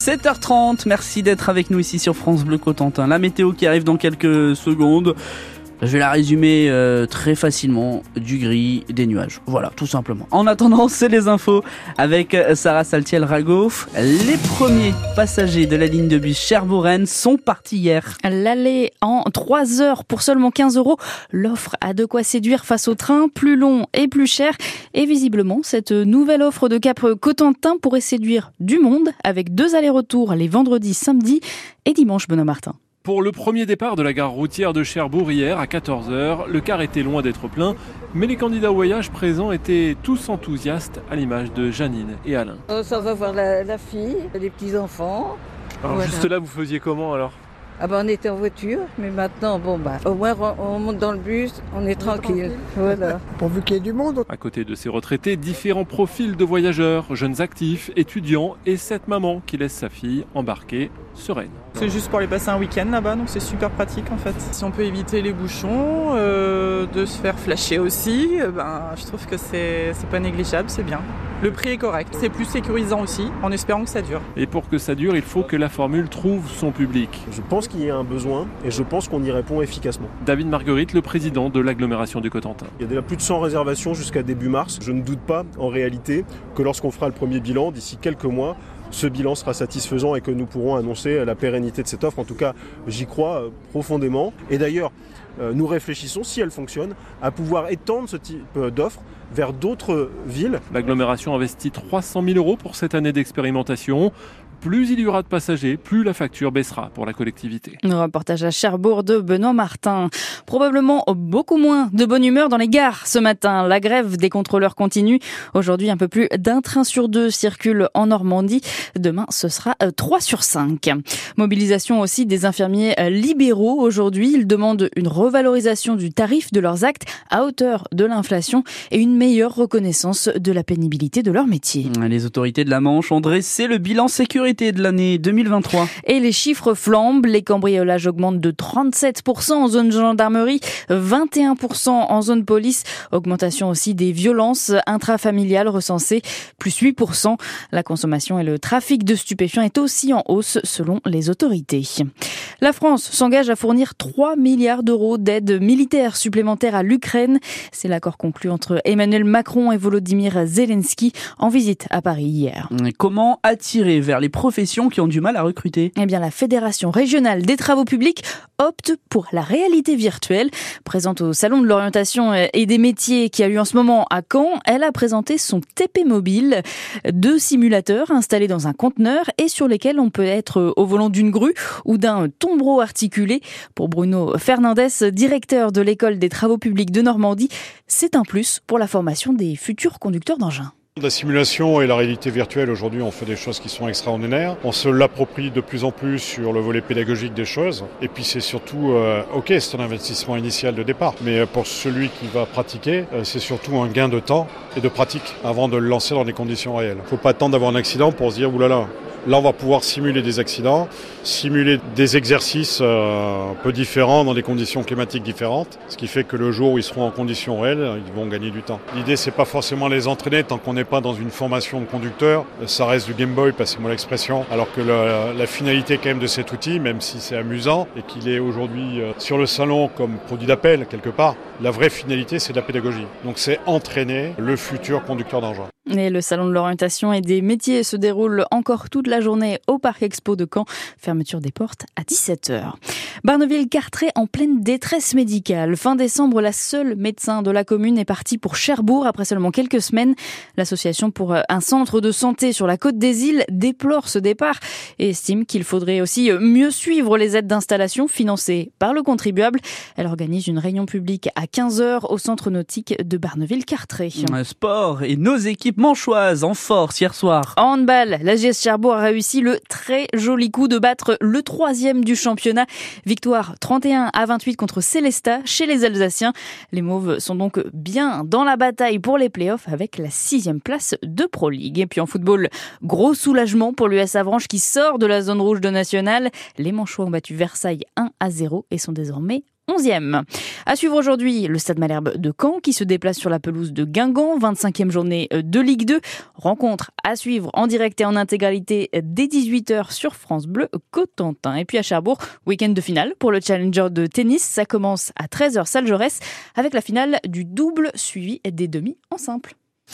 7h30, merci d'être avec nous ici sur France Bleu Cotentin. La météo qui arrive dans quelques secondes. Je vais la résumer euh, très facilement. Du gris, des nuages. Voilà, tout simplement. En attendant, c'est les infos avec euh, Sarah Saltiel-Rago. Les premiers passagers de la ligne de bus Cherbourg-Rennes sont partis hier. L'aller en 3 heures pour seulement 15 euros. L'offre a de quoi séduire face au train, plus long et plus cher. Et visiblement, cette nouvelle offre de Cap Cotentin pourrait séduire du monde avec deux allers-retours les vendredis, samedis et dimanche, Benoît Martin. Pour le premier départ de la gare routière de Cherbourg hier à 14h, le car était loin d'être plein, mais les candidats au voyage présents étaient tous enthousiastes à l'image de Janine et Alain. Oh, ça va voir la, la fille, les petits-enfants. Alors Voilà. juste là, vous faisiez comment alors Ah ben on était en voiture, mais maintenant, bon bah, au moins on, on monte dans le bus, on est tranquille. Voilà. pourvu qu'il y ait du monde. À côté de ces retraités, différents profils de voyageurs, jeunes actifs, étudiants et cette maman qui laisse sa fille embarquer sereine. C'est juste pour aller passer un week-end là-bas, donc c'est super pratique en fait. Si on peut éviter les bouchons, euh, de se faire flasher aussi, euh, ben, je trouve que c'est c'est pas négligeable, c'est bien. Le prix est correct, c'est plus sécurisant aussi, en espérant que ça dure. Et pour que ça dure, il faut que la formule trouve son public. Je pense qu'il y a un besoin et je pense qu'on y répond efficacement. David Marguerite, le président de l'agglomération du Cotentin. Il y a déjà plus de 100 réservations jusqu'à début mars. Je ne doute pas en réalité que lorsqu'on fera le premier bilan, d'ici quelques mois, ce bilan sera satisfaisant et que nous pourrons annoncer la pérennité de cette offre. En tout cas, j'y crois euh, profondément. Et d'ailleurs, euh, nous réfléchissons, si elle fonctionne, à pouvoir étendre ce type euh, d'offre vers d'autres villes. L'agglomération investit 300 000 euros pour cette année d'expérimentation. Plus il y aura de passagers, plus la facture baissera pour la collectivité. Le reportage à Cherbourg de Benoît Martin. Probablement beaucoup moins de bonne humeur dans les gares ce matin. La grève des contrôleurs continue. Aujourd'hui, un peu plus d'un train sur deux circule en Normandie. Demain, ce sera 3 sur 5. Mobilisation aussi des infirmiers libéraux aujourd'hui. Ils demandent une revalorisation du tarif de leurs actes à hauteur de l'inflation et une meilleure reconnaissance de la pénibilité de leur métier. Les autorités de la Manche ont dressé le bilan sécurité de l'année 2023. Et les chiffres flambent. Les cambriolages augmentent de 37% en zone gendarmerie, 21% en zone police. Augmentation aussi des violences intrafamiliales recensées, plus 8%. La consommation et le trafic de stupéfiants est aussi en hausse selon les autorités. La France s'engage à fournir 3 milliards d'euros d'aide militaire supplémentaire à l'Ukraine. C'est l'accord conclu entre Emmanuel Macron et Volodymyr Zelensky en visite à Paris hier. Comment attirer vers les professions qui ont du mal à recruter? Eh bien, la Fédération régionale des travaux publics opte pour la réalité virtuelle. Présente au Salon de l'orientation et des métiers qui a eu en ce moment à Caen, elle a présenté son TP mobile. Deux simulateurs installés dans un conteneur et sur lesquels on peut être au volant d'une grue ou d'un tombereau articulé. Pour Bruno Fernandez, directeur de l'école des travaux publics de Normandie, c'est un plus pour la formation des futurs conducteurs d'engins. La simulation et la réalité virtuelle, aujourd'hui, on fait des choses qui sont extraordinaires. On se l'approprie de plus en plus sur le volet pédagogique des choses. Et puis c'est surtout, euh, ok, c'est un investissement initial de départ, mais pour celui qui va pratiquer, euh, c'est surtout un gain de temps et de pratique avant de le lancer dans des conditions réelles. Faut pas attendre d'avoir un accident pour se dire, oulala, Là, on va pouvoir simuler des accidents, simuler des exercices euh, un peu différents dans des conditions climatiques différentes, ce qui fait que le jour où ils seront en conditions réelles, ils vont gagner du temps. L'idée, c'est pas forcément les entraîner tant qu'on n'est pas dans une formation de conducteur. Ça reste du Game Boy, passez-moi l'expression. Alors que la, la, finalité quand même de cet outil, même si c'est amusant et qu'il est aujourd'hui euh, sur le salon comme produit d'appel quelque part, la vraie finalité, c'est de la pédagogie. Donc, c'est entraîner le futur conducteur d'engin. Et le salon de l'orientation et des métiers se déroule encore toute la journée au Parc Expo de Caen. Fermeture des portes à 17h. Barneville-Cartré en pleine détresse médicale. Fin décembre, la seule médecin de la commune est partie pour Cherbourg après seulement quelques semaines. L'association pour un centre de santé sur la côte des îles déplore ce départ et estime qu'il faudrait aussi mieux suivre les aides d'installation financées par le contribuable. Elle organise une réunion publique à 15h au centre nautique de Barneville-Cartré. Sport et nos équipes manchoises en force hier soir. En handball, la GS Cherbourg a réussi le très joli coup de battre le troisième du championnat. Victoire 31 à 28 contre Célesta chez les Alsaciens. Les Mauves sont donc bien dans la bataille pour les playoffs avec la sixième place de Pro League. Et puis en football, gros soulagement pour l'US Avranches qui sort de la zone rouge de national. Les Manchois ont battu Versailles 1 à 0 et sont désormais 11e. À suivre aujourd'hui, le Stade Malherbe de Caen qui se déplace sur la pelouse de Guingamp, 25e journée de Ligue 2. Rencontre à suivre en direct et en intégralité dès 18h sur France Bleu Cotentin. Et puis à Cherbourg, week-end de finale pour le Challenger de tennis. Ça commence à 13h salle Jaurès avec la finale du double suivi des demi en simple.